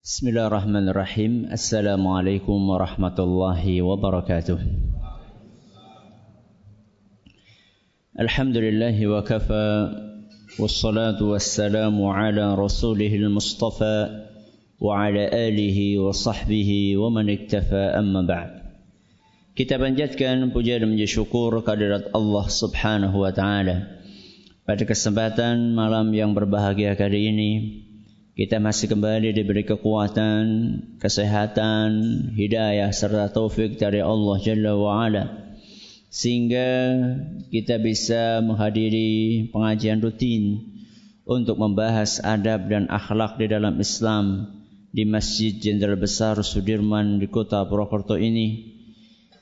بسم الله الرحمن الرحيم السلام عليكم ورحمة الله وبركاته الحمد لله وكفى والصلاة والسلام على رسوله المصطفى وعلى آله وصحبه ومن اكتفى أما بعد Kita panjatkan puja dan puji syukur kehadirat Allah Subhanahu wa taala. Pada kesempatan malam yang berbahagia kali ini, kita masih kembali diberi kekuatan, kesehatan, hidayah serta taufik dari Allah Jalla wa Ala. Sehingga kita bisa menghadiri pengajian rutin untuk membahas adab dan akhlak di dalam Islam di Masjid Jenderal Besar Sudirman di kota Purwokerto ini.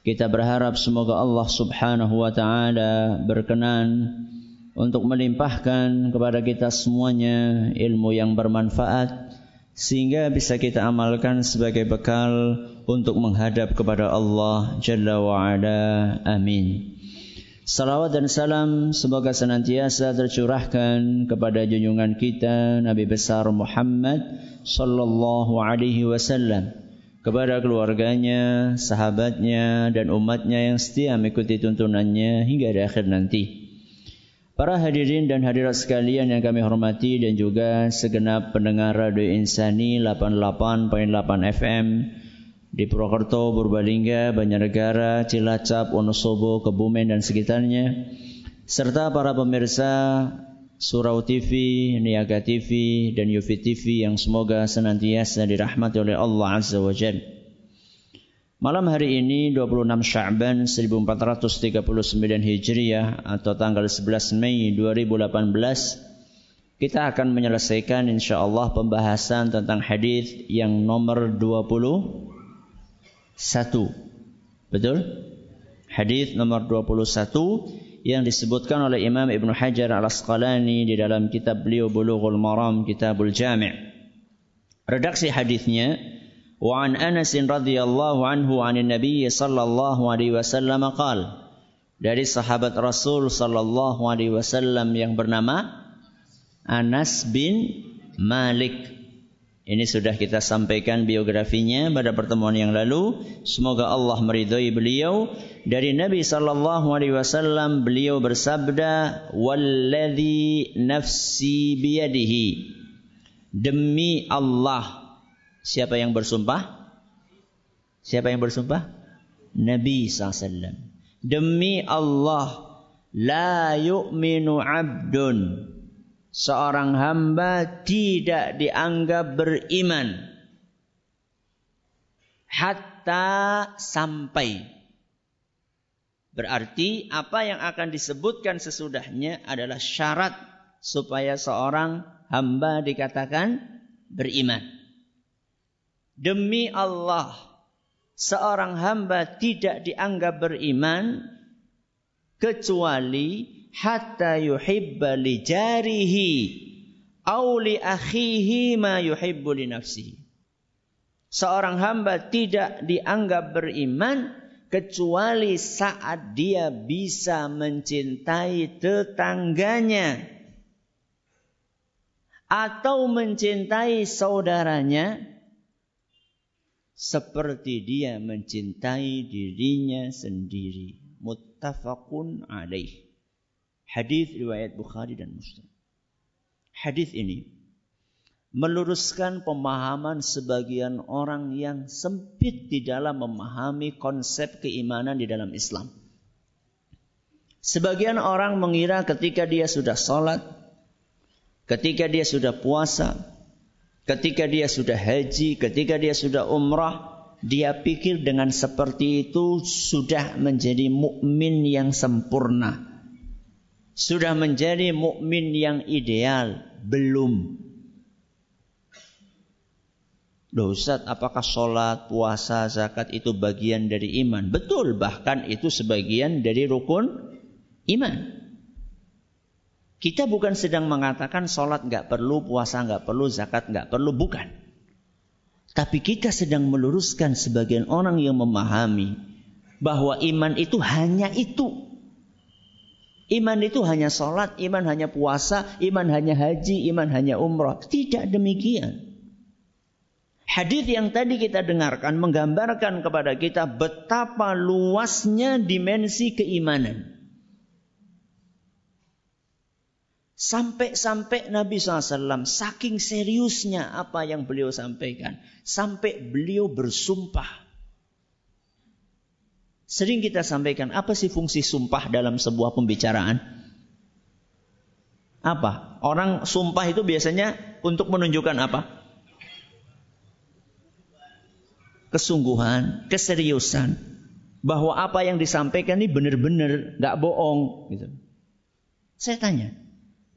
Kita berharap semoga Allah Subhanahu wa taala berkenan untuk melimpahkan kepada kita semuanya ilmu yang bermanfaat sehingga bisa kita amalkan sebagai bekal untuk menghadap kepada Allah Jalla wa Ala. Amin. Salawat dan salam semoga senantiasa tercurahkan kepada junjungan kita Nabi besar Muhammad sallallahu alaihi wasallam kepada keluarganya, sahabatnya dan umatnya yang setia mengikuti tuntunannya hingga di akhir nanti. Para hadirin dan hadirat sekalian yang kami hormati dan juga segenap pendengar Radio Insani 88.8 FM di Purwokerto, Purbalingga, Banjarnegara, Cilacap, Wonosobo, Kebumen dan sekitarnya serta para pemirsa Surau TV, Niaga TV dan Yufi TV yang semoga senantiasa dirahmati oleh Allah Azza wa Jalla. Malam hari ini 26 Sya'ban 1439 Hijriah atau tanggal 11 Mei 2018 kita akan menyelesaikan insyaallah pembahasan tentang hadis yang nomor 21. Betul? Hadis nomor 21 yang disebutkan oleh Imam Ibn Hajar Al-Asqalani di dalam kitab beliau Bulughul Maram Kitabul Jami'. Redaksi hadisnya وعن أنس رضي الله عنه عن النبي صلى الله عليه وسلم قال dari sahabat Rasul sallallahu alaihi wasallam yang bernama Anas bin Malik. Ini sudah kita sampaikan biografinya pada pertemuan yang lalu. Semoga Allah meridhai beliau. Dari Nabi sallallahu alaihi wasallam beliau bersabda, "Walladzi nafsi biyadihi." Demi Allah Siapa yang bersumpah? Siapa yang bersumpah? Nabi SAW. Demi Allah, la yu'minu abdun. Seorang hamba tidak dianggap beriman. Hatta sampai. Berarti apa yang akan disebutkan sesudahnya adalah syarat supaya seorang hamba dikatakan beriman. Demi Allah, seorang hamba tidak dianggap beriman kecuali hatta yuhibba li jarihi au li akhihi ma yuhibbu li nafsihi. Seorang hamba tidak dianggap beriman kecuali saat dia bisa mencintai tetangganya atau mencintai saudaranya seperti dia mencintai dirinya sendiri. Muttafaqun alaih. Hadis riwayat Bukhari dan Muslim. Hadis ini meluruskan pemahaman sebagian orang yang sempit di dalam memahami konsep keimanan di dalam Islam. Sebagian orang mengira ketika dia sudah sholat, ketika dia sudah puasa, Ketika dia sudah haji, ketika dia sudah umrah, dia pikir dengan seperti itu sudah menjadi mukmin yang sempurna. Sudah menjadi mukmin yang ideal, belum. Loh Ustaz, apakah sholat, puasa, zakat itu bagian dari iman? Betul, bahkan itu sebagian dari rukun iman. Kita bukan sedang mengatakan sholat nggak perlu, puasa nggak perlu, zakat nggak perlu, bukan. Tapi kita sedang meluruskan sebagian orang yang memahami bahwa iman itu hanya itu. Iman itu hanya sholat, iman hanya puasa, iman hanya haji, iman hanya umrah. Tidak demikian. Hadis yang tadi kita dengarkan menggambarkan kepada kita betapa luasnya dimensi keimanan. Sampai-sampai Nabi SAW saking seriusnya apa yang beliau sampaikan. Sampai beliau bersumpah. Sering kita sampaikan, apa sih fungsi sumpah dalam sebuah pembicaraan? Apa? Orang sumpah itu biasanya untuk menunjukkan apa? kesungguhan, keseriusan bahwa apa yang disampaikan ini benar-benar nggak bohong. Gitu. Saya tanya,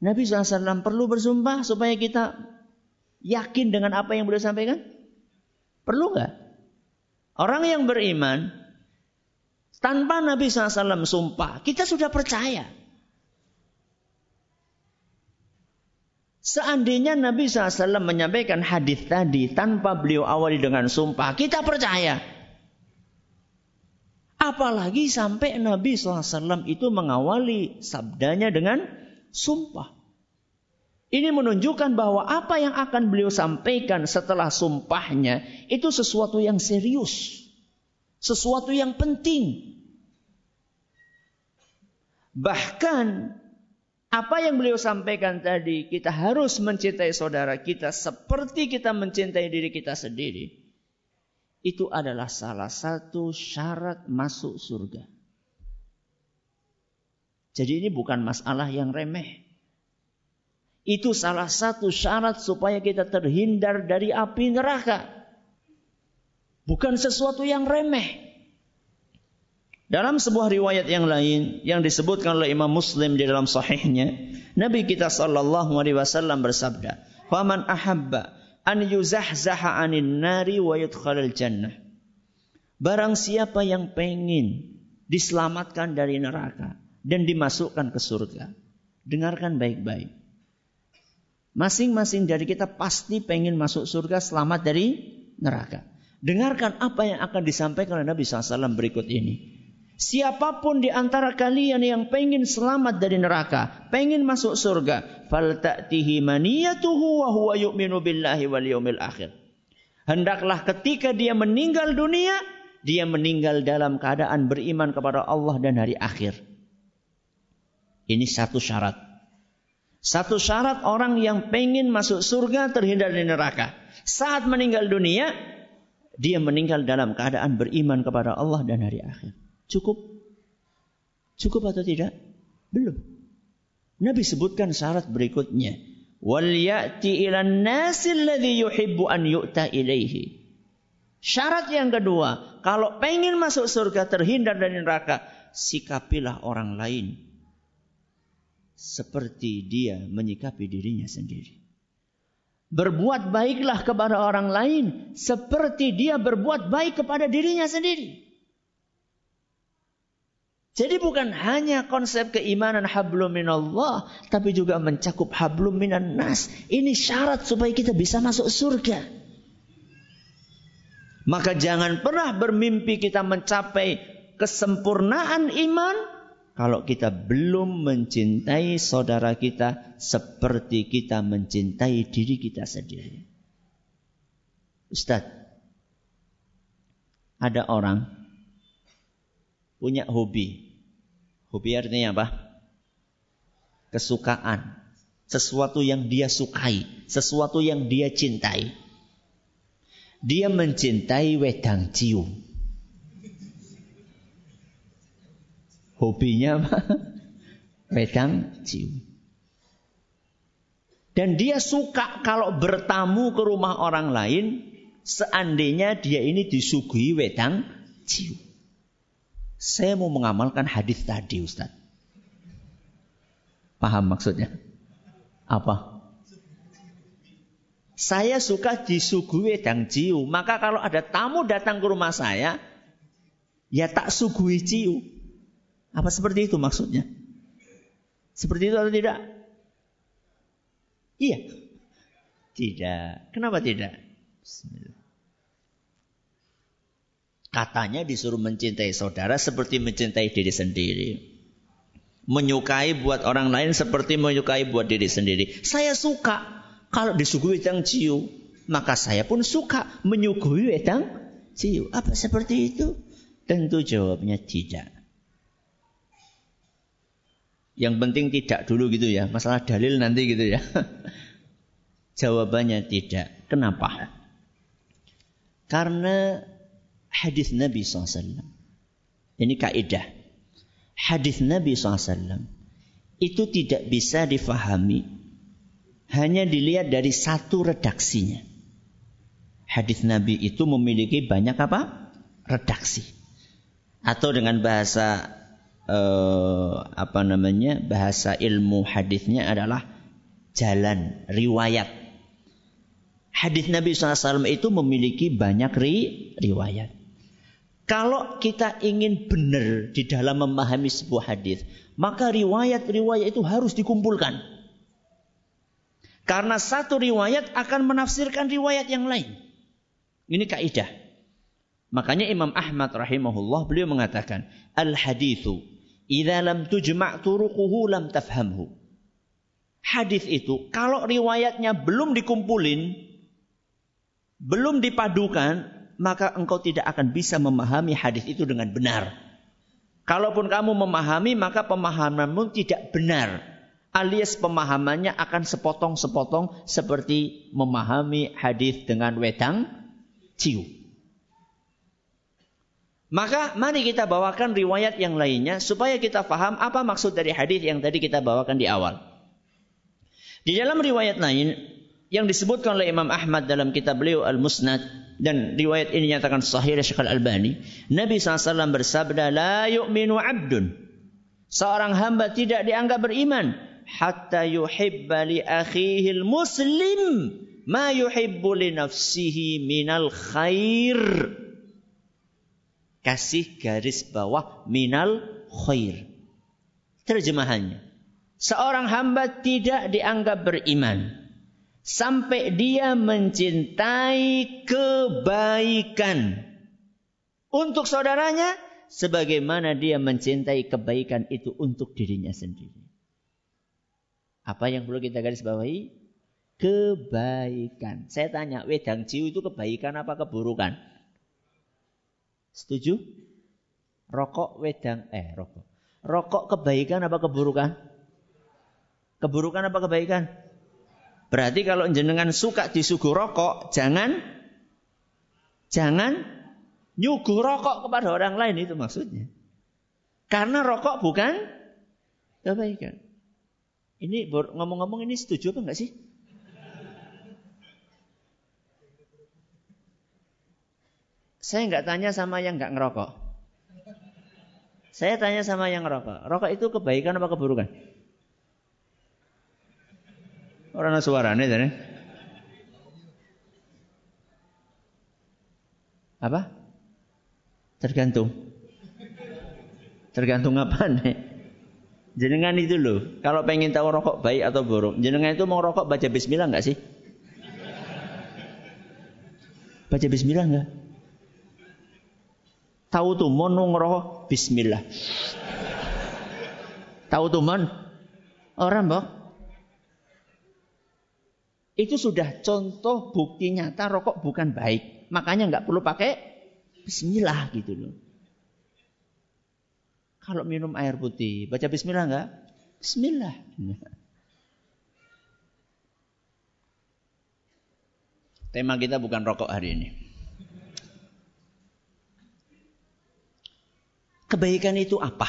Nabi SAW perlu bersumpah supaya kita yakin dengan apa yang beliau sampaikan? Perlu nggak? Orang yang beriman tanpa Nabi SAW sumpah, kita sudah percaya. Seandainya Nabi SAW menyampaikan hadis tadi tanpa beliau awali dengan sumpah, kita percaya. Apalagi sampai Nabi SAW itu mengawali sabdanya dengan sumpah. Ini menunjukkan bahwa apa yang akan beliau sampaikan setelah sumpahnya itu sesuatu yang serius. Sesuatu yang penting. Bahkan apa yang beliau sampaikan tadi, kita harus mencintai saudara kita seperti kita mencintai diri kita sendiri. Itu adalah salah satu syarat masuk surga. Jadi ini bukan masalah yang remeh. Itu salah satu syarat supaya kita terhindar dari api neraka. Bukan sesuatu yang remeh. Dalam sebuah riwayat yang lain yang disebutkan oleh Imam Muslim di dalam sahihnya, Nabi kita sallallahu alaihi wasallam bersabda, "Faman ahabba an yuzahzaha 'anil nari wa yudkhalal jannah." Barang siapa yang pengen diselamatkan dari neraka dan dimasukkan ke surga. Dengarkan baik-baik. Masing-masing dari kita pasti pengen masuk surga selamat dari neraka. Dengarkan apa yang akan disampaikan oleh Nabi SAW berikut ini. Siapa pun di antara kalian yang pengen selamat dari neraka, pengen masuk surga, falta'tihi maniyatuhu wa huwa yu'minu billahi wal yawmil akhir. Hendaklah ketika dia meninggal dunia, dia meninggal dalam keadaan beriman kepada Allah dan hari akhir. Ini satu syarat. Satu syarat orang yang pengen masuk surga terhindar dari neraka. Saat meninggal dunia, dia meninggal dalam keadaan beriman kepada Allah dan hari akhir. Cukup? Cukup atau tidak? Belum. Nabi sebutkan syarat berikutnya. Wal ilan nasil yuhibbu an yu'ta ilaihi. Syarat yang kedua, kalau pengen masuk surga terhindar dari neraka, sikapilah orang lain seperti dia menyikapi dirinya sendiri. Berbuat baiklah kepada orang lain seperti dia berbuat baik kepada dirinya sendiri. Jadi bukan hanya konsep keimanan hablum minallah, tapi juga mencakup hablum minan nas. Ini syarat supaya kita bisa masuk surga. Maka jangan pernah bermimpi kita mencapai kesempurnaan iman kalau kita belum mencintai saudara kita seperti kita mencintai diri kita sendiri. Ustaz, ada orang punya hobi. Hobi artinya apa? Kesukaan. Sesuatu yang dia sukai. Sesuatu yang dia cintai. Dia mencintai wedang cium. Hobinya apa? Wedang cium. Dan dia suka kalau bertamu ke rumah orang lain, seandainya dia ini disuguhi wedang cium. Saya mau mengamalkan hadis tadi Ustaz. Paham maksudnya? Apa? Saya suka disuguhi wedang ciu. Maka kalau ada tamu datang ke rumah saya, ya tak suguhi ciu. Apa seperti itu maksudnya? Seperti itu atau tidak? Iya. Tidak. Kenapa tidak? Bismillah. Katanya disuruh mencintai saudara seperti mencintai diri sendiri. Menyukai buat orang lain seperti menyukai buat diri sendiri. Saya suka kalau disuguhi yang ciu. maka saya pun suka menyuguhi wedang ciu. Apa seperti itu? Tentu jawabnya tidak. Yang penting tidak dulu gitu ya. Masalah dalil nanti gitu ya. Jawabannya tidak. Kenapa? Karena hadis Nabi SAW. Ini kaidah. Hadis Nabi SAW itu tidak bisa difahami hanya dilihat dari satu redaksinya. Hadis Nabi itu memiliki banyak apa? Redaksi. Atau dengan bahasa eh, apa namanya? Bahasa ilmu hadisnya adalah jalan riwayat. Hadis Nabi SAW itu memiliki banyak ri, riwayat. Kalau kita ingin benar di dalam memahami sebuah hadis, maka riwayat-riwayat itu harus dikumpulkan. Karena satu riwayat akan menafsirkan riwayat yang lain. Ini kaidah. Makanya Imam Ahmad rahimahullah beliau mengatakan, al hadithu idza lam tujma' turuquhu lam tafhamhu. Hadis itu kalau riwayatnya belum dikumpulin, belum dipadukan, maka engkau tidak akan bisa memahami hadis itu dengan benar. Kalaupun kamu memahami, maka pemahamanmu tidak benar. Alias pemahamannya akan sepotong-sepotong seperti memahami hadis dengan wedang ciu. Maka mari kita bawakan riwayat yang lainnya supaya kita paham apa maksud dari hadis yang tadi kita bawakan di awal. Di dalam riwayat lain yang disebutkan oleh Imam Ahmad dalam kitab beliau Al-Musnad dan riwayat ini nyatakan sahih oleh Syekh Al-Albani, Nabi SAW bersabda, "La yu'minu 'abdun." Seorang hamba tidak dianggap beriman hatta yuhibba li akhihi muslim ma yuhibbu li nafsihi minal khair. Kasih garis bawah minal khair. Terjemahannya. Seorang hamba tidak dianggap beriman. Sampai dia mencintai kebaikan. Untuk saudaranya. Sebagaimana dia mencintai kebaikan itu untuk dirinya sendiri. Apa yang perlu kita garis bawahi? Kebaikan. Saya tanya, wedang ciu itu kebaikan apa keburukan? Setuju? Rokok wedang eh rokok. Rokok kebaikan apa keburukan? Keburukan apa kebaikan? Berarti kalau jenengan suka disuguh rokok, jangan jangan nyuguh rokok kepada orang lain itu maksudnya. Karena rokok bukan kebaikan. Ini ngomong-ngomong ini setuju apa enggak sih? Saya nggak tanya sama yang nggak ngerokok. Saya tanya sama yang ngerokok. Rokok itu kebaikan apa keburukan? Orang suaranya tadi. Apa? Tergantung. Tergantung apa nih? Jenengan itu loh, kalau pengen tahu rokok baik atau buruk, jenengan itu mau rokok baca bismillah nggak sih? Baca bismillah nggak? Tahu tuh mau ngerokok bismillah. Tahu tuh mon? Orang boh. Itu sudah contoh bukti nyata rokok bukan baik. Makanya nggak perlu pakai bismillah gitu loh. Kalau minum air putih, baca bismillah enggak? Bismillah. Tema kita bukan rokok hari ini. Kebaikan itu apa?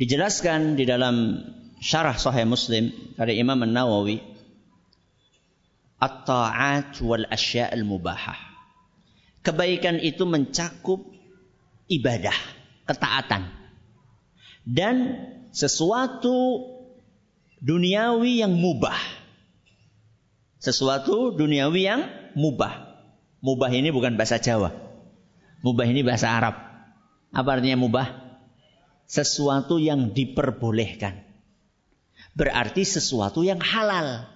Dijelaskan di dalam syarah Sahih Muslim dari Imam An-Nawawi at-ta'at wal asya'al mubahah. Kebaikan itu mencakup ibadah ketaatan. Dan sesuatu duniawi yang mubah. Sesuatu duniawi yang mubah. Mubah ini bukan bahasa Jawa. Mubah ini bahasa Arab. Apa artinya mubah? Sesuatu yang diperbolehkan. Berarti sesuatu yang halal.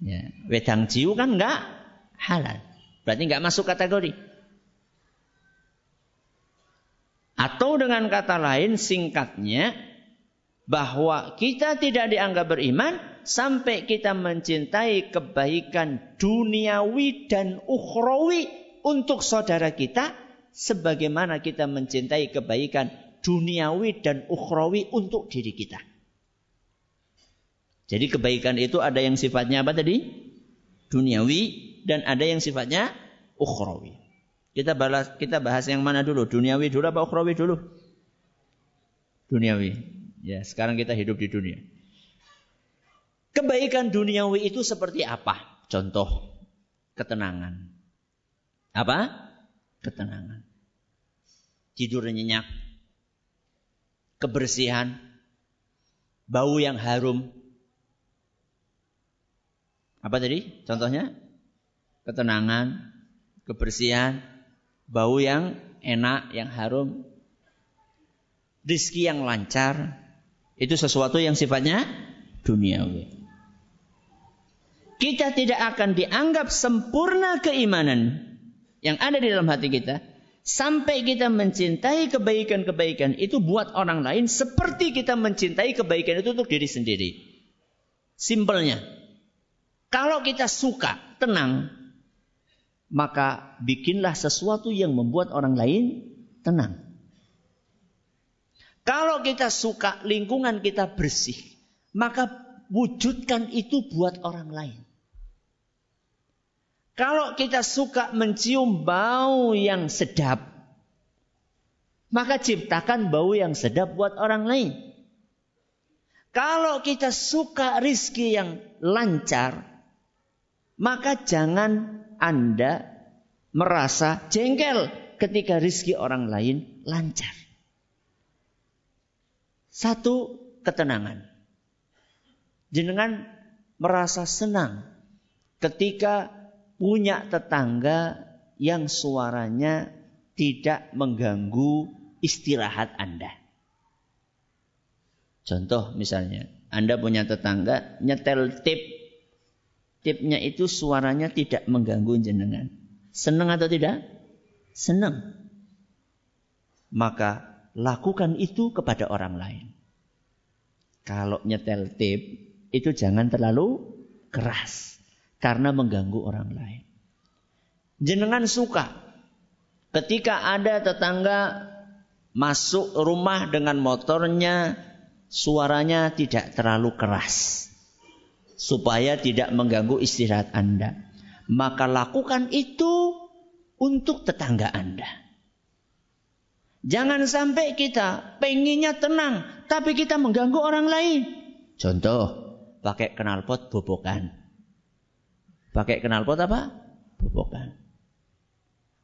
Ya, wedang jiu kan enggak halal. Berarti enggak masuk kategori. Atau dengan kata lain singkatnya bahwa kita tidak dianggap beriman sampai kita mencintai kebaikan duniawi dan ukhrawi untuk saudara kita sebagaimana kita mencintai kebaikan duniawi dan ukhrawi untuk diri kita. Jadi kebaikan itu ada yang sifatnya apa tadi? Duniawi dan ada yang sifatnya ukhrawi. Kita bahas kita bahas yang mana dulu? Duniawi dulu apa ukhrawi dulu? Duniawi. Ya, sekarang kita hidup di dunia. Kebaikan duniawi itu seperti apa? Contoh, ketenangan. Apa? Ketenangan. Tidur nyenyak. Kebersihan. Bau yang harum. Apa tadi? Contohnya? Ketenangan, kebersihan, bau yang enak, yang harum, rizki yang lancar, itu sesuatu yang sifatnya duniawi kita tidak akan dianggap sempurna keimanan yang ada di dalam hati kita sampai kita mencintai kebaikan-kebaikan itu buat orang lain seperti kita mencintai kebaikan itu untuk diri sendiri. Simpelnya, kalau kita suka tenang, maka bikinlah sesuatu yang membuat orang lain tenang. Kalau kita suka lingkungan kita bersih, maka wujudkan itu buat orang lain. Kalau kita suka mencium bau yang sedap, maka ciptakan bau yang sedap buat orang lain. Kalau kita suka rizki yang lancar, maka jangan Anda merasa jengkel ketika rizki orang lain lancar. Satu, ketenangan. Jenengan merasa senang ketika punya tetangga yang suaranya tidak mengganggu istirahat Anda. Contoh misalnya, Anda punya tetangga nyetel tip. Tipnya itu suaranya tidak mengganggu jenengan. Senang atau tidak? Senang. Maka lakukan itu kepada orang lain. Kalau nyetel tip, itu jangan terlalu keras karena mengganggu orang lain. Jenengan suka ketika ada tetangga masuk rumah dengan motornya suaranya tidak terlalu keras supaya tidak mengganggu istirahat Anda. Maka lakukan itu untuk tetangga Anda. Jangan sampai kita pengennya tenang, tapi kita mengganggu orang lain. Contoh, pakai knalpot bobokan. Pakai knalpot apa? Bobokan.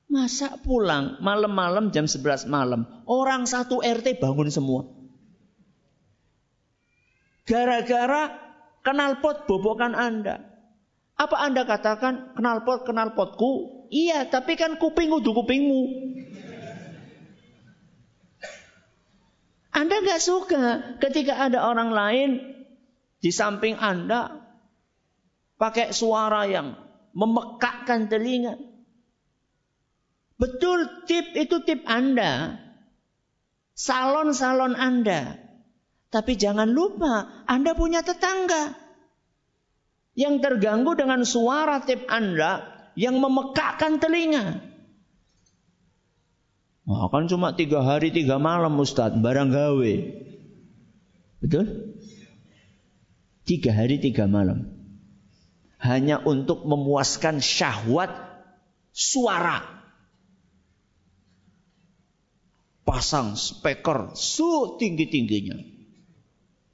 Masa pulang malam-malam jam 11 malam. Orang satu RT bangun semua. Gara-gara knalpot bobokan Anda. Apa Anda katakan knalpot knalpotku? Iya, tapi kan kuping udah kupingmu. Anda nggak suka ketika ada orang lain di samping Anda pakai suara yang memekakkan telinga. Betul tip itu tip Anda. Salon-salon Anda. Tapi jangan lupa Anda punya tetangga. Yang terganggu dengan suara tip Anda yang memekakkan telinga. Wah, kan cuma tiga hari tiga malam Ustadz, barang gawe. Betul? Tiga hari tiga malam hanya untuk memuaskan syahwat suara. Pasang speaker su tinggi-tingginya.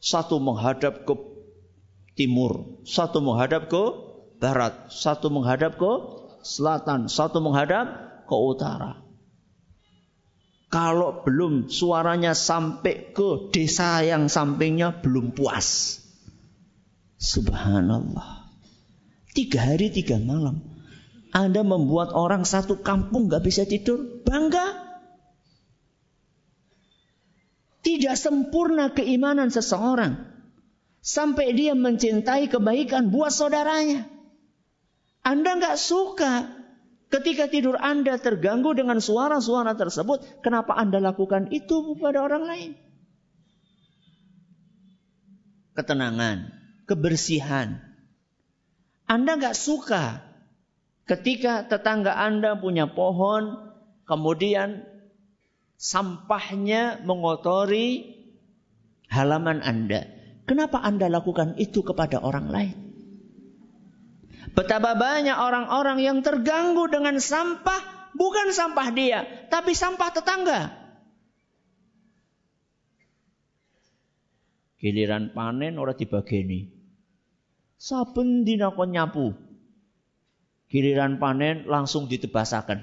Satu menghadap ke timur, satu menghadap ke barat, satu menghadap ke selatan, satu menghadap ke utara. Kalau belum suaranya sampai ke desa yang sampingnya belum puas. Subhanallah. Tiga hari, tiga malam. Anda membuat orang satu kampung gak bisa tidur. Bangga. Tidak sempurna keimanan seseorang. Sampai dia mencintai kebaikan buat saudaranya. Anda gak suka ketika tidur Anda terganggu dengan suara-suara tersebut. Kenapa Anda lakukan itu kepada orang lain? Ketenangan. kebersihan. Anda nggak suka ketika tetangga Anda punya pohon, kemudian sampahnya mengotori halaman Anda. Kenapa Anda lakukan itu kepada orang lain? Betapa banyak orang-orang yang terganggu dengan sampah, bukan sampah dia, tapi sampah tetangga. Giliran panen ora dibageni. Saben dina kon nyapu. Giliran panen langsung ditebasakan.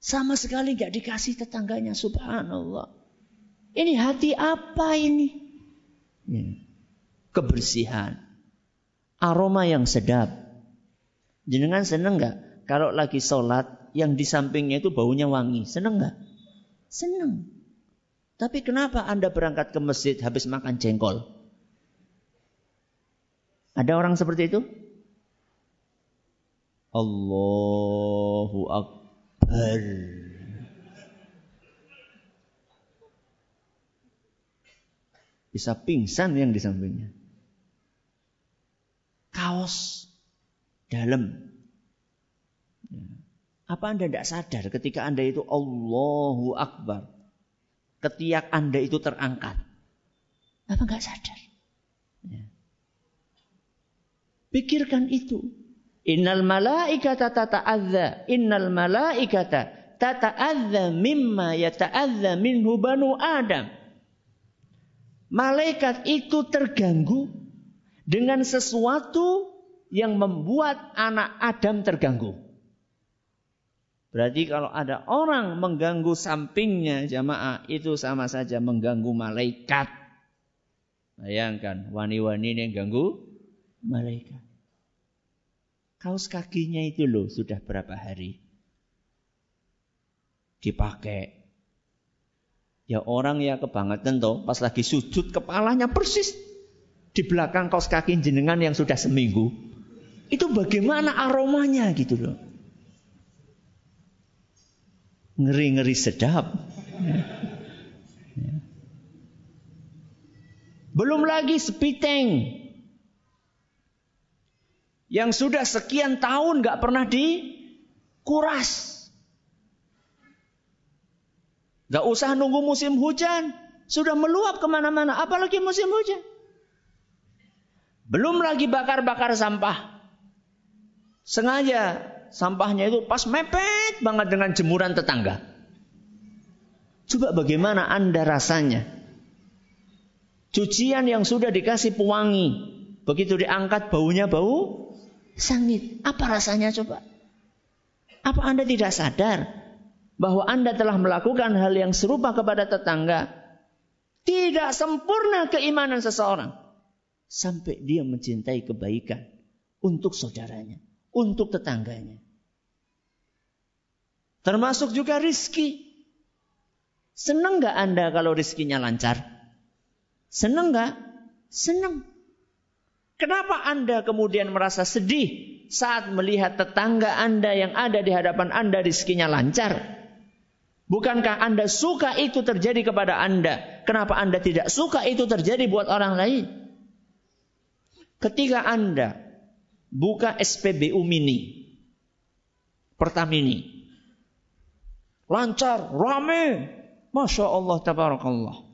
Sama sekali gak dikasih tetangganya, subhanallah. Ini hati apa ini? Kebersihan. Aroma yang sedap. Jenengan seneng nggak kalau lagi sholat yang di sampingnya itu baunya wangi? Seneng nggak? Seneng. Tapi kenapa Anda berangkat ke masjid habis makan jengkol? Ada orang seperti itu? Allahu Akbar. Bisa pingsan yang di sampingnya. Kaos dalam. Apa Anda tidak sadar ketika Anda itu Allahu Akbar. Ketiak Anda itu terangkat. Apa nggak sadar? Ya. Pikirkan itu. Innal malaikata tata'adza. Innal malaikata tata'adza mimma yata'adza minhu banu Adam malaikat itu terganggu dengan sesuatu yang membuat anak Adam terganggu. Berarti kalau ada orang mengganggu sampingnya jamaah itu sama saja mengganggu malaikat. Bayangkan wani-wani yang ganggu malaikat. Kaos kakinya itu loh sudah berapa hari dipakai Ya orang ya kebangetan toh, pas lagi sujud kepalanya persis di belakang kaos kaki jenengan yang sudah seminggu. Itu bagaimana aromanya gitu loh. Ngeri-ngeri sedap. Belum lagi spiteng. Yang sudah sekian tahun gak pernah dikuras. Gak usah nunggu musim hujan. Sudah meluap ke mana-mana. Apalagi musim hujan. Belum lagi bakar-bakar sampah. Sengaja sampahnya itu pas mepet banget dengan jemuran tetangga. Coba bagaimana Anda rasanya? Cucian yang sudah dikasih pewangi. Begitu diangkat baunya bau sangit. Apa rasanya coba? Apa Anda tidak sadar bahwa Anda telah melakukan hal yang serupa kepada tetangga, tidak sempurna keimanan seseorang sampai dia mencintai kebaikan untuk saudaranya, untuk tetangganya. Termasuk juga rizki. Senang gak Anda kalau rizkinya lancar? Senang gak? Senang. Kenapa Anda kemudian merasa sedih saat melihat tetangga Anda yang ada di hadapan Anda rizkinya lancar? Bukankah Anda suka itu terjadi kepada Anda? Kenapa Anda tidak suka itu terjadi buat orang lain? Ketika Anda buka SPBU Mini, Pertamini, lancar, rame, masya Allah, tabarakallah.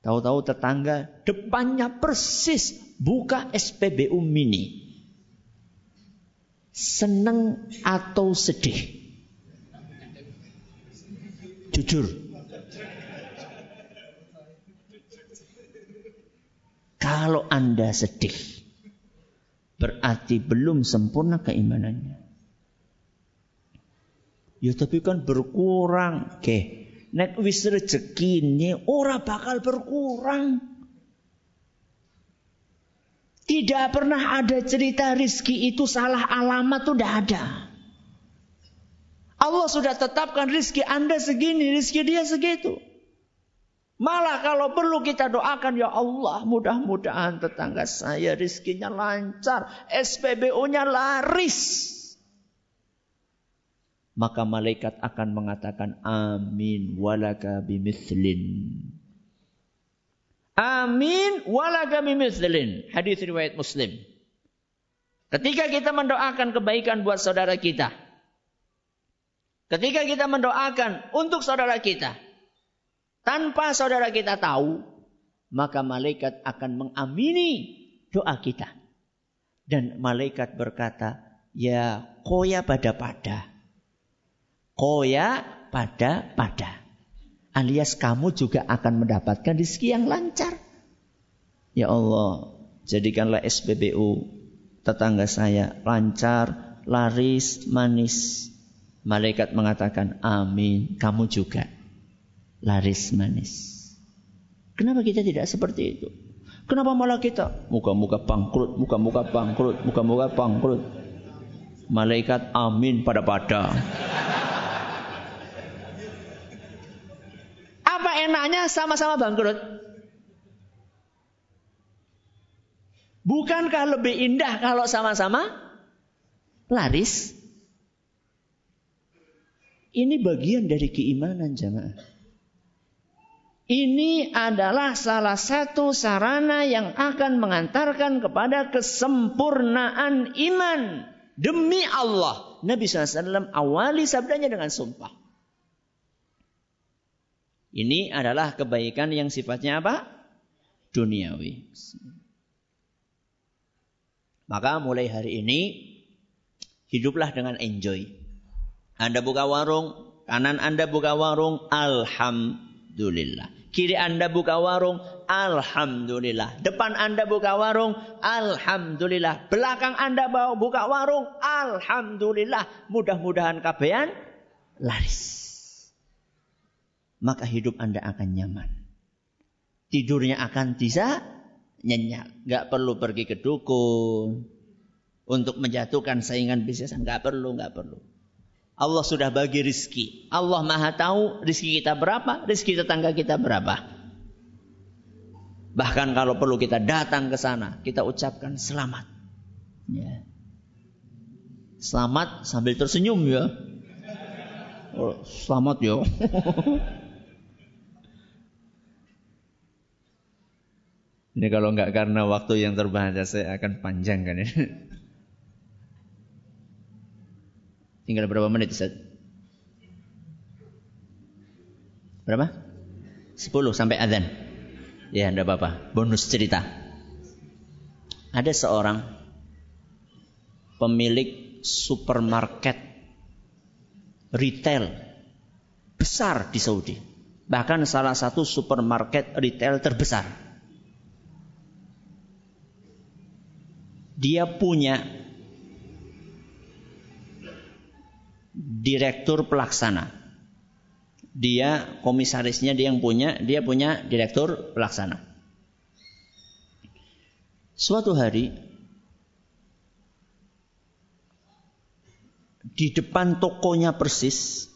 Tahu-tahu tetangga depannya persis buka SPBU Mini. Seneng atau sedih? Jujur. Kalau Anda sedih, berarti belum sempurna keimanannya. Ya tapi kan berkurang. Oke. Nek wis ini ora bakal berkurang. Tidak pernah ada cerita rizki itu salah alamat tuh tidak ada. Allah sudah tetapkan rizki Anda segini, rizki dia segitu. Malah kalau perlu kita doakan, ya Allah mudah-mudahan tetangga saya rizkinya lancar, SPBU-nya laris. Maka malaikat akan mengatakan amin walaka bimithlin. Amin walaka bimithlin. Hadis riwayat Muslim. Ketika kita mendoakan kebaikan buat saudara kita. Ketika kita mendoakan untuk saudara kita. Tanpa saudara kita tahu. Maka malaikat akan mengamini doa kita. Dan malaikat berkata, Ya koya pada pada. Koya pada pada. Alias kamu juga akan mendapatkan rezeki yang lancar. Ya Allah, jadikanlah SPBU tetangga saya lancar, laris, manis. Malaikat mengatakan, amin, kamu juga laris, manis. Kenapa kita tidak seperti itu? Kenapa malah kita muka-muka bangkrut, muka-muka bangkrut, muka-muka bangkrut? Malaikat amin pada pada. Apa enaknya sama-sama bangkrut? Bukankah lebih indah kalau sama-sama laris? Ini bagian dari keimanan jamaah. Ini adalah salah satu sarana yang akan mengantarkan kepada kesempurnaan iman. Demi Allah. Nabi SAW awali sabdanya dengan sumpah. Ini adalah kebaikan yang sifatnya apa? Duniawi. Maka mulai hari ini hiduplah dengan enjoy. Anda buka warung, kanan Anda buka warung, alhamdulillah. Kiri Anda buka warung, Alhamdulillah. Depan Anda buka warung, Alhamdulillah. Belakang Anda buka warung, Alhamdulillah. Mudah-mudahan kabehan laris. Maka hidup Anda akan nyaman. Tidurnya akan bisa nyenyak. Gak perlu pergi ke dukun. Untuk menjatuhkan saingan bisnis. Gak perlu, gak perlu. Allah sudah bagi rizki. Allah maha tahu rizki kita berapa, rizki tetangga kita berapa. Bahkan kalau perlu kita datang ke sana, kita ucapkan selamat. Ya. Selamat sambil tersenyum ya. Oh, selamat ya. Ini kalau nggak karena waktu yang terbatas saya akan panjang kan ya. Tinggal berapa menit Ustaz? Berapa? 10 sampai adzan. Ya, enggak apa-apa. Bonus cerita. Ada seorang pemilik supermarket retail besar di Saudi. Bahkan salah satu supermarket retail terbesar. Dia punya direktur pelaksana. Dia komisarisnya dia yang punya, dia punya direktur pelaksana. Suatu hari di depan tokonya persis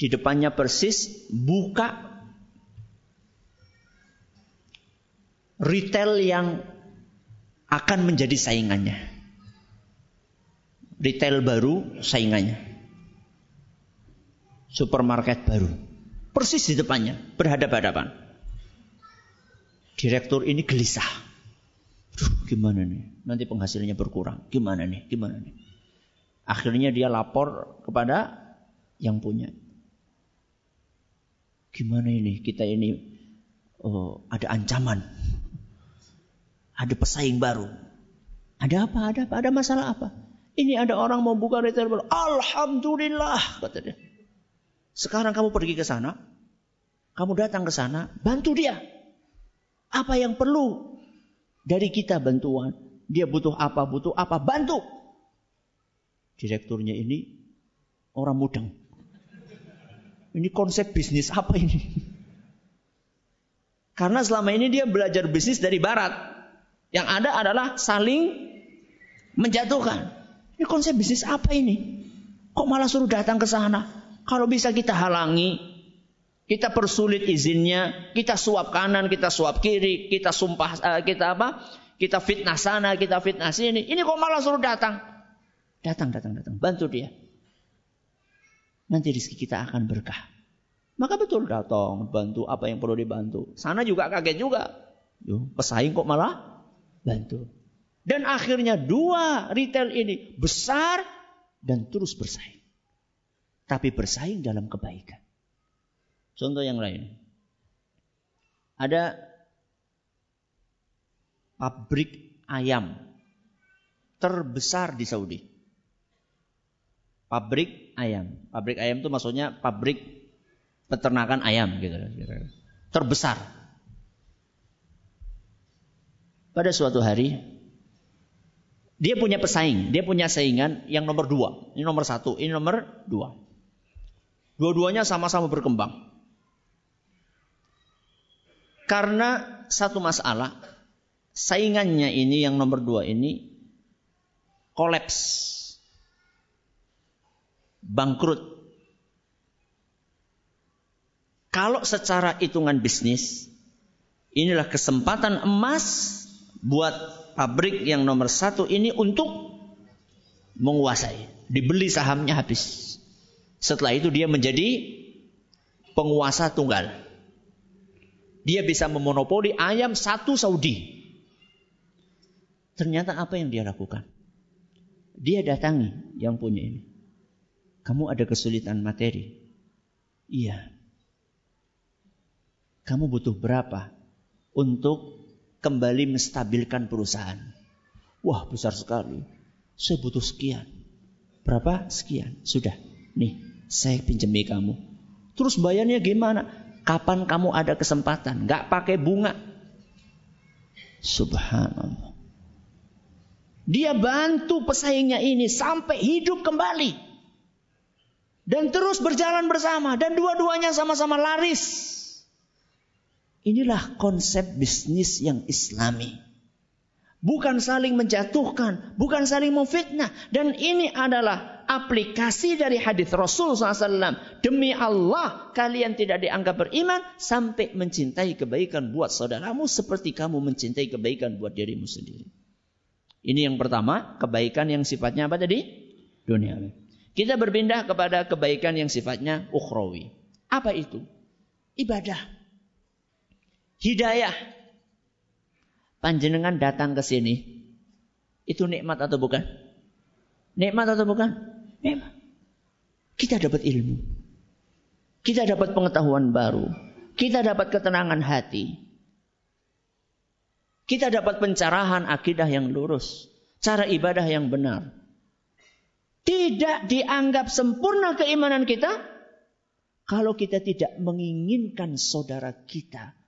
di depannya persis buka retail yang akan menjadi saingannya retail baru saingannya. Supermarket baru. Persis di depannya, berhadapan-hadapan. Direktur ini gelisah. Duh, gimana nih? Nanti penghasilannya berkurang. Gimana nih? Gimana nih? Akhirnya dia lapor kepada yang punya. Gimana ini? Kita ini oh, ada ancaman. Ada pesaing baru. Ada apa? Ada apa? Ada masalah apa? Ini ada orang mau buka retail baru. Alhamdulillah, kata dia. Sekarang kamu pergi ke sana. Kamu datang ke sana, bantu dia. Apa yang perlu dari kita bantuan? Dia butuh apa, butuh apa, bantu. Direkturnya ini orang mudeng. Ini konsep bisnis apa ini? Karena selama ini dia belajar bisnis dari barat. Yang ada adalah saling menjatuhkan. Ini konsep bisnis apa ini? Kok malah suruh datang ke sana? Kalau bisa kita halangi, kita persulit izinnya, kita suap kanan, kita suap kiri, kita sumpah, uh, kita apa? Kita fitnah sana, kita fitnah sini. Ini kok malah suruh datang? Datang, datang, datang. Bantu dia. Nanti rezeki kita akan berkah. Maka betul datang, bantu apa yang perlu dibantu. Sana juga kaget juga. Yo, pesaing kok malah bantu. Dan akhirnya dua retail ini besar dan terus bersaing. Tapi bersaing dalam kebaikan. Contoh yang lain. Ada pabrik ayam terbesar di Saudi. Pabrik ayam. Pabrik ayam itu maksudnya pabrik peternakan ayam gitu. Terbesar. Pada suatu hari dia punya pesaing, dia punya saingan yang nomor dua. Ini nomor satu, ini nomor dua. Dua-duanya sama-sama berkembang. Karena satu masalah, saingannya ini yang nomor dua ini kolaps. Bangkrut. Kalau secara hitungan bisnis, inilah kesempatan emas buat pabrik yang nomor satu ini untuk menguasai. Dibeli sahamnya habis. Setelah itu dia menjadi penguasa tunggal. Dia bisa memonopoli ayam satu Saudi. Ternyata apa yang dia lakukan? Dia datangi yang punya ini. Kamu ada kesulitan materi? Iya. Kamu butuh berapa untuk kembali menstabilkan perusahaan. Wah besar sekali. Saya butuh sekian. Berapa? Sekian. Sudah. Nih, saya pinjami kamu. Terus bayarnya gimana? Kapan kamu ada kesempatan? Gak pakai bunga. Subhanallah. Dia bantu pesaingnya ini sampai hidup kembali. Dan terus berjalan bersama. Dan dua-duanya sama-sama laris. Inilah konsep bisnis yang islami. Bukan saling menjatuhkan, bukan saling memfitnah. Dan ini adalah aplikasi dari hadis Rasul SAW. Demi Allah, kalian tidak dianggap beriman sampai mencintai kebaikan buat saudaramu seperti kamu mencintai kebaikan buat dirimu sendiri. Ini yang pertama, kebaikan yang sifatnya apa tadi? Dunia. Kita berpindah kepada kebaikan yang sifatnya ukhrawi. Apa itu? Ibadah hidayah. Panjenengan datang ke sini. Itu nikmat atau bukan? Nikmat atau bukan? Nikmat. Kita dapat ilmu. Kita dapat pengetahuan baru. Kita dapat ketenangan hati. Kita dapat pencerahan akidah yang lurus. Cara ibadah yang benar. Tidak dianggap sempurna keimanan kita kalau kita tidak menginginkan saudara kita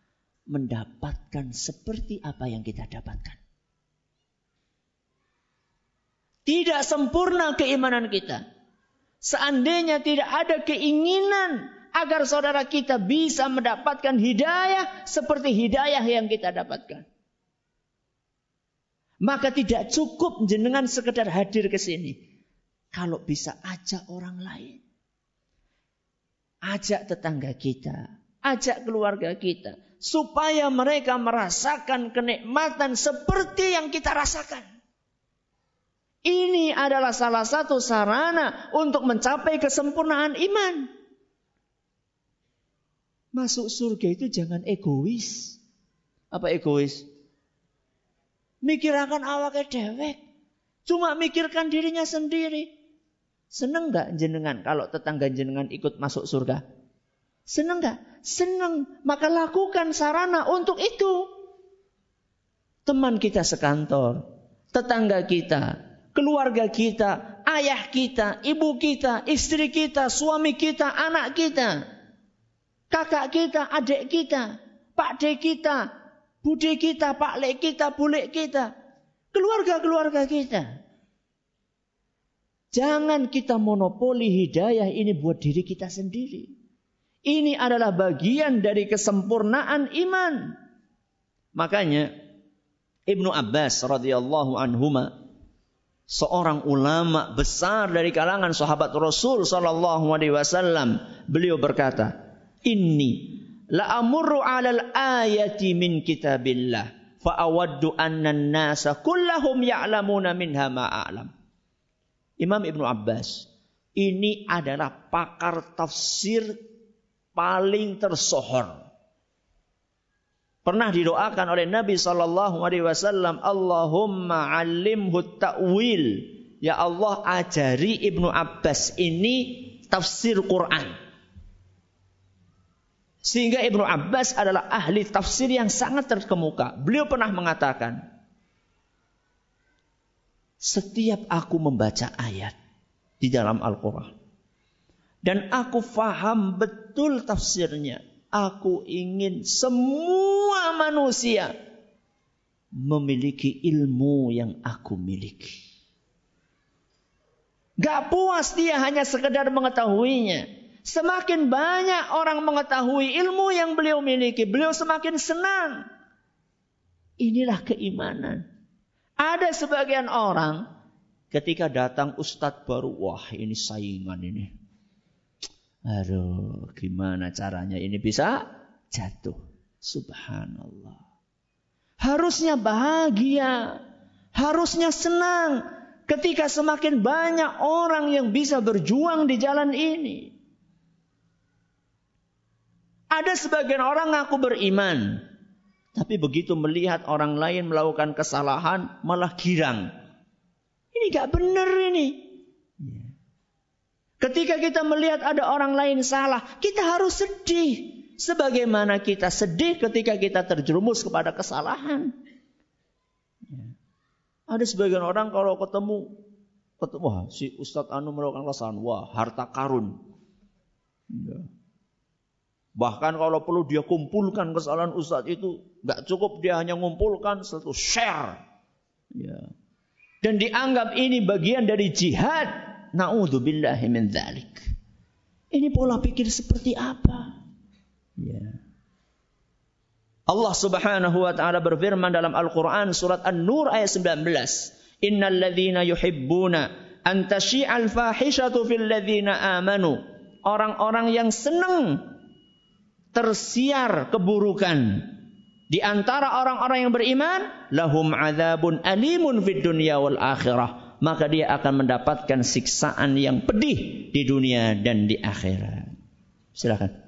mendapatkan seperti apa yang kita dapatkan. Tidak sempurna keimanan kita. Seandainya tidak ada keinginan agar saudara kita bisa mendapatkan hidayah seperti hidayah yang kita dapatkan. Maka tidak cukup jenengan sekedar hadir ke sini. Kalau bisa ajak orang lain. Ajak tetangga kita. Ajak keluarga kita supaya mereka merasakan kenikmatan seperti yang kita rasakan. Ini adalah salah satu sarana untuk mencapai kesempurnaan iman. Masuk surga itu jangan egois. Apa egois? Mikirkan awaknya dewek. Cuma mikirkan dirinya sendiri. Seneng gak jenengan kalau tetangga jenengan ikut masuk surga? Seneng gak? Seneng. Maka lakukan sarana untuk itu. Teman kita sekantor, tetangga kita, keluarga kita, ayah kita, ibu kita, istri kita, suami kita, anak kita, kakak kita, adik kita, pak de kita, bude kita, pak le kita, bule kita, keluarga-keluarga kita. Jangan kita monopoli hidayah ini buat diri kita sendiri. Ini adalah bagian dari kesempurnaan iman. Makanya Ibnu Abbas radhiyallahu anhuma seorang ulama besar dari kalangan sahabat Rasul sallallahu alaihi wasallam beliau berkata, "Inni la amurru 'alal ayati min kitabillah fa awaddu anna an-nasa kullahum ya'lamuna minha ma a'lam." Imam Ibnu Abbas ini adalah pakar tafsir paling tersohor. Pernah didoakan oleh Nabi Shallallahu Alaihi Wasallam, Allahumma alimhu ta'wil. Ya Allah ajari Ibnu Abbas ini tafsir Quran. Sehingga Ibnu Abbas adalah ahli tafsir yang sangat terkemuka. Beliau pernah mengatakan, setiap aku membaca ayat di dalam Al-Quran, dan aku faham betul tafsirnya. Aku ingin semua manusia memiliki ilmu yang aku miliki. Gak puas dia hanya sekedar mengetahuinya. Semakin banyak orang mengetahui ilmu yang beliau miliki, beliau semakin senang. Inilah keimanan. Ada sebagian orang ketika datang ustadz baru, wah ini saingan ini. Aduh, gimana caranya ini bisa jatuh? Subhanallah. Harusnya bahagia, harusnya senang ketika semakin banyak orang yang bisa berjuang di jalan ini. Ada sebagian orang ngaku beriman, tapi begitu melihat orang lain melakukan kesalahan, malah girang. Ini gak benar ini. Ketika kita melihat ada orang lain salah, kita harus sedih. Sebagaimana kita sedih ketika kita terjerumus kepada kesalahan. Ya. Ada sebagian orang kalau ketemu, ketemu wah si Ustadz Anu melakukan kesalahan, wah harta karun. Ya. Bahkan kalau perlu dia kumpulkan kesalahan Ustadz itu, nggak cukup dia hanya ngumpulkan satu share. Ya. Dan dianggap ini bagian dari jihad Na'udzubillahi min dzalik. Ini pola pikir seperti apa? Ya. Allah Subhanahu wa taala berfirman dalam Al-Qur'an surat An-Nur ayat 19, "Innal ladzina yuhibbuna an tashi'al fahishatu fil ladzina amanu." Orang-orang yang senang tersiar keburukan di antara orang-orang yang beriman, lahum adzabun alimun fid dunya wal akhirah maka dia akan mendapatkan siksaan yang pedih di dunia dan di akhirat. Silakan.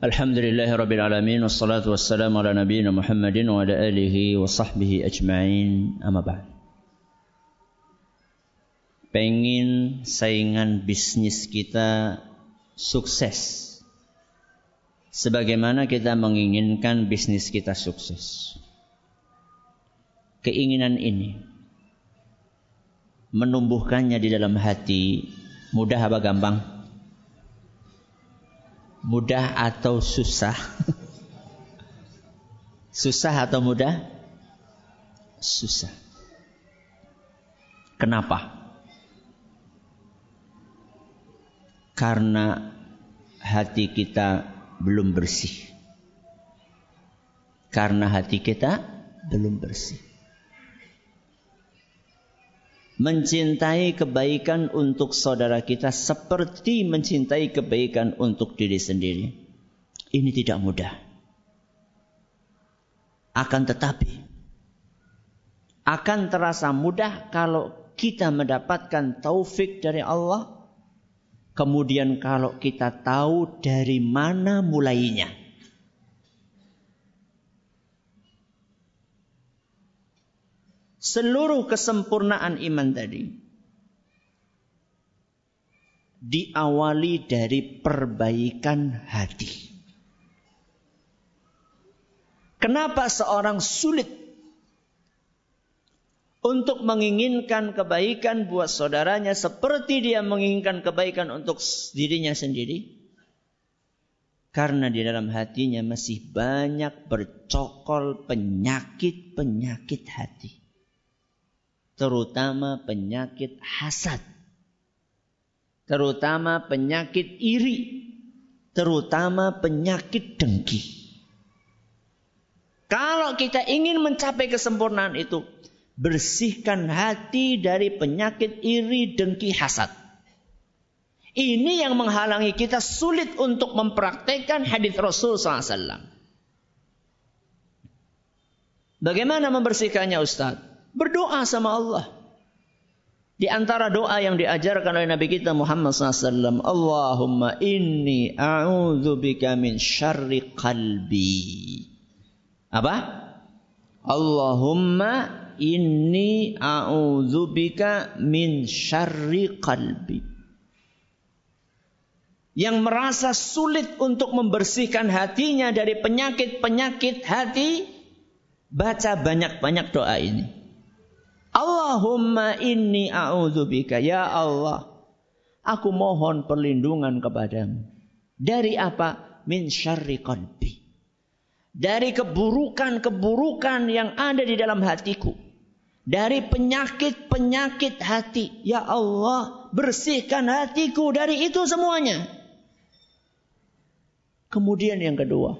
Alhamdulillah Rabbil Alamin Wassalatu wassalamu ala nabiyina Muhammadin Wa ala alihi wa sahbihi ajma'in Amma ba'd Pengen saingan bisnis kita sukses sebagaimana kita menginginkan bisnis kita sukses. Keinginan ini menumbuhkannya di dalam hati mudah apa gampang? Mudah atau susah? susah atau mudah? Susah. Kenapa? Karena hati kita belum bersih. Karena hati kita belum bersih. Mencintai kebaikan untuk saudara kita seperti mencintai kebaikan untuk diri sendiri. Ini tidak mudah. Akan tetapi, akan terasa mudah kalau kita mendapatkan taufik dari Allah Kemudian kalau kita tahu dari mana mulainya. Seluruh kesempurnaan iman tadi diawali dari perbaikan hati. Kenapa seorang sulit untuk menginginkan kebaikan buat saudaranya seperti dia menginginkan kebaikan untuk dirinya sendiri. Karena di dalam hatinya masih banyak bercokol penyakit-penyakit hati. Terutama penyakit hasad. Terutama penyakit iri. Terutama penyakit dengki. Kalau kita ingin mencapai kesempurnaan itu, bersihkan hati dari penyakit iri, dengki, hasad. Ini yang menghalangi kita sulit untuk mempraktekkan hadis Rasul SAW. Bagaimana membersihkannya Ustaz? Berdoa sama Allah. Di antara doa yang diajarkan oleh Nabi kita Muhammad SAW, Allahumma inni a'udzubika min syarri qalbi. Apa? Allahumma inni a'udzubika min syarri qalbi. Yang merasa sulit untuk membersihkan hatinya dari penyakit-penyakit hati, baca banyak-banyak doa ini. Allahumma inni a'udzubika ya Allah. Aku mohon perlindungan kepadamu. Dari apa? Min syarri qalbi. Dari keburukan-keburukan yang ada di dalam hatiku. Dari penyakit-penyakit hati. Ya Allah, bersihkan hatiku dari itu semuanya. Kemudian yang kedua.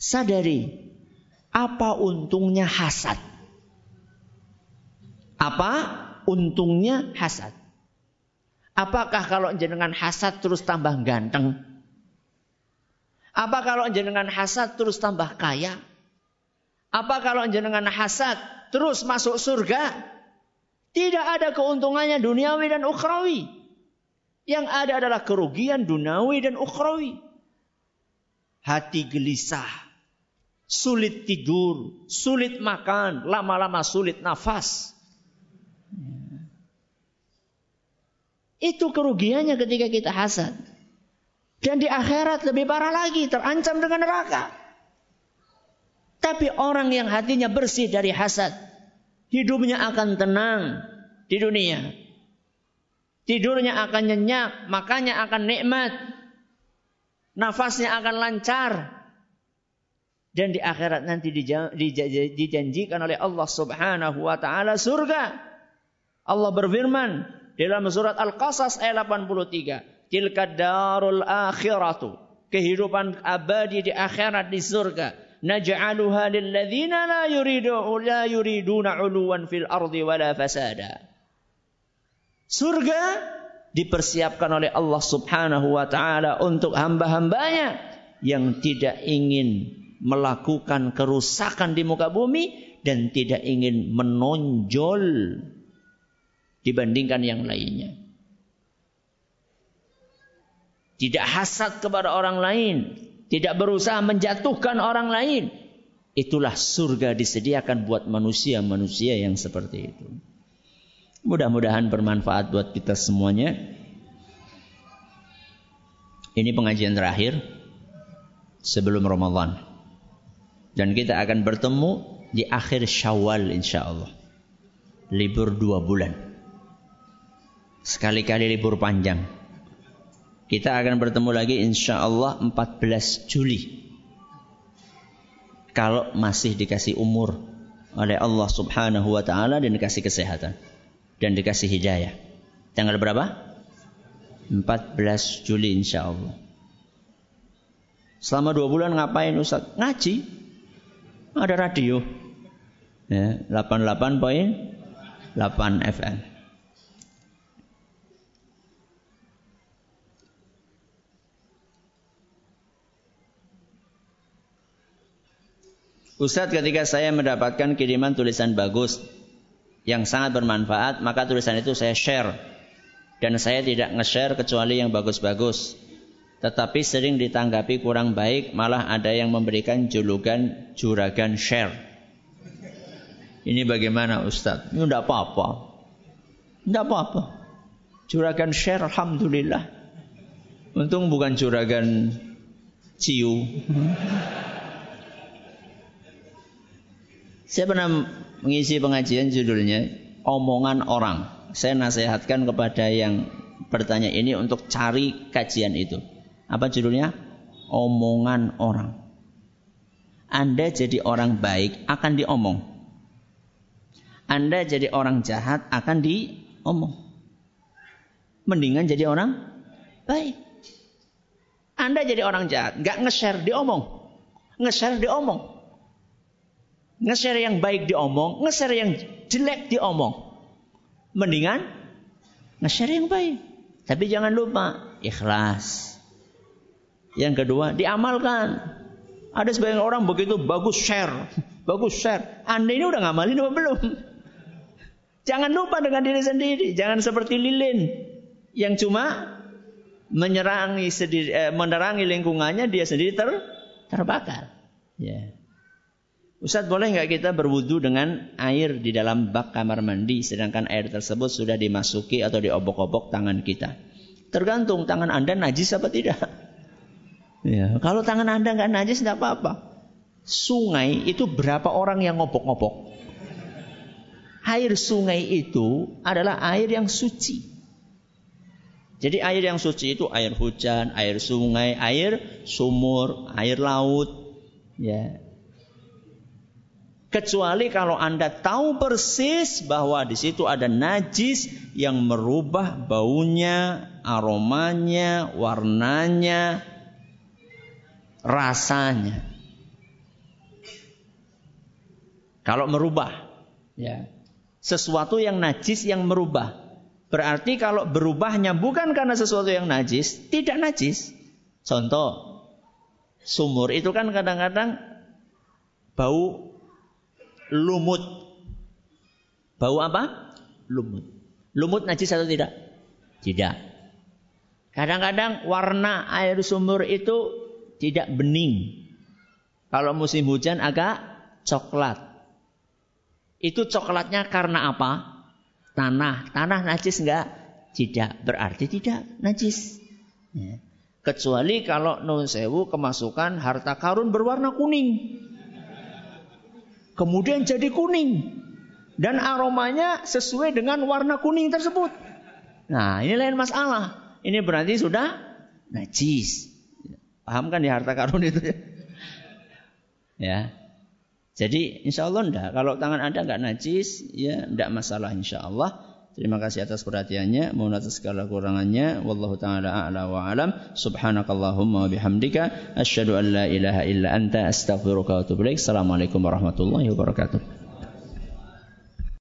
Sadari apa untungnya hasad. Apa untungnya hasad? Apakah kalau jenengan hasad terus tambah ganteng? Apa kalau jenengan hasad terus tambah kaya? Apa kalau jenengan hasad terus masuk surga? Tidak ada keuntungannya duniawi dan ukhrawi. Yang ada adalah kerugian duniawi dan ukhrawi. Hati gelisah, sulit tidur, sulit makan, lama-lama sulit nafas. Itu kerugiannya ketika kita hasad. Dan di akhirat lebih parah lagi, terancam dengan neraka. Tapi orang yang hatinya bersih dari hasad, hidupnya akan tenang di dunia. Tidurnya akan nyenyak, makanya akan nikmat. Nafasnya akan lancar. Dan di akhirat nanti dijanjikan oleh Allah subhanahu wa ta'ala surga. Allah berfirman, dalam surat Al-Qasas ayat 83. Tilka darul akhiratu. Kehidupan abadi di akhirat di surga. Naj'aluha lilladzina la yuridu la yuriduna uluwan fil ardi wala fasada. Surga dipersiapkan oleh Allah Subhanahu wa taala untuk hamba-hambanya yang tidak ingin melakukan kerusakan di muka bumi dan tidak ingin menonjol dibandingkan yang lainnya. Tidak hasad kepada orang lain, tidak berusaha menjatuhkan orang lain. Itulah surga disediakan buat manusia-manusia yang seperti itu. Mudah-mudahan bermanfaat buat kita semuanya. Ini pengajian terakhir sebelum Ramadan. Dan kita akan bertemu di akhir Syawal insya Allah. Libur dua bulan. Sekali-kali libur panjang. Kita akan bertemu lagi insya Allah 14 Juli. Kalau masih dikasih umur oleh Allah subhanahu wa ta'ala dan dikasih kesehatan. Dan dikasih hidayah. Tanggal berapa? 14 Juli insya Allah. Selama dua bulan ngapain Ustaz? Ngaji. Ada radio. Ya, 88.8 FM. Ustadz ketika saya mendapatkan kiriman tulisan bagus yang sangat bermanfaat, maka tulisan itu saya share. Dan saya tidak nge-share kecuali yang bagus-bagus. Tetapi sering ditanggapi kurang baik, malah ada yang memberikan julukan juragan share. Ini bagaimana Ustadz? Ini tidak apa-apa. Tidak apa-apa. Juragan share, Alhamdulillah. Untung bukan juragan ciu. Saya pernah mengisi pengajian judulnya omongan orang. Saya nasihatkan kepada yang bertanya ini untuk cari kajian itu. Apa judulnya? Omongan orang. Anda jadi orang baik akan diomong. Anda jadi orang jahat akan diomong. Mendingan jadi orang baik. Anda jadi orang jahat, nggak nge-share diomong. Nge-share diomong. Nge-share yang baik diomong, nge-share yang jelek diomong. Mendingan nge-share yang baik. Tapi jangan lupa ikhlas. Yang kedua, diamalkan. Ada sebagian orang begitu bagus share, bagus share. Anda ini udah ngamalin apa belum? Jangan lupa dengan diri sendiri. Jangan seperti lilin yang cuma menyerangi sendiri, eh, menerangi lingkungannya dia sendiri ter, terbakar. Ya. Ustaz boleh nggak kita berwudu dengan air di dalam bak kamar mandi sedangkan air tersebut sudah dimasuki atau diobok-obok tangan kita? Tergantung tangan anda najis apa tidak. Ya, kalau tangan anda nggak najis tidak apa-apa. Sungai itu berapa orang yang ngobok-ngobok? Air sungai itu adalah air yang suci. Jadi air yang suci itu air hujan, air sungai, air sumur, air laut. Ya, Kecuali kalau Anda tahu persis bahwa di situ ada najis yang merubah baunya, aromanya, warnanya, rasanya. Kalau merubah, ya. Sesuatu yang najis yang merubah. Berarti kalau berubahnya bukan karena sesuatu yang najis, tidak najis. Contoh, sumur itu kan kadang-kadang bau lumut. Bau apa? Lumut. Lumut najis atau tidak? Tidak. Kadang-kadang warna air sumur itu tidak bening. Kalau musim hujan agak coklat. Itu coklatnya karena apa? Tanah. Tanah najis enggak? Tidak. Berarti tidak najis. Ya. Kecuali kalau non sewu kemasukan harta karun berwarna kuning kemudian jadi kuning dan aromanya sesuai dengan warna kuning tersebut. Nah, ini lain masalah. Ini berarti sudah najis. Paham kan di harta karun itu ya? Ya. Jadi insya Allah enggak. Kalau tangan anda enggak najis, ya enggak masalah insya Allah. Terima kasih atas perhatiannya. Mohon atas segala kurangannya. Wallahu taala a'la wa alam. Subhanakallahumma wa bihamdika asyhadu an la ilaha illa anta astaghfiruka wa atubu. Assalamualaikum warahmatullahi wabarakatuh.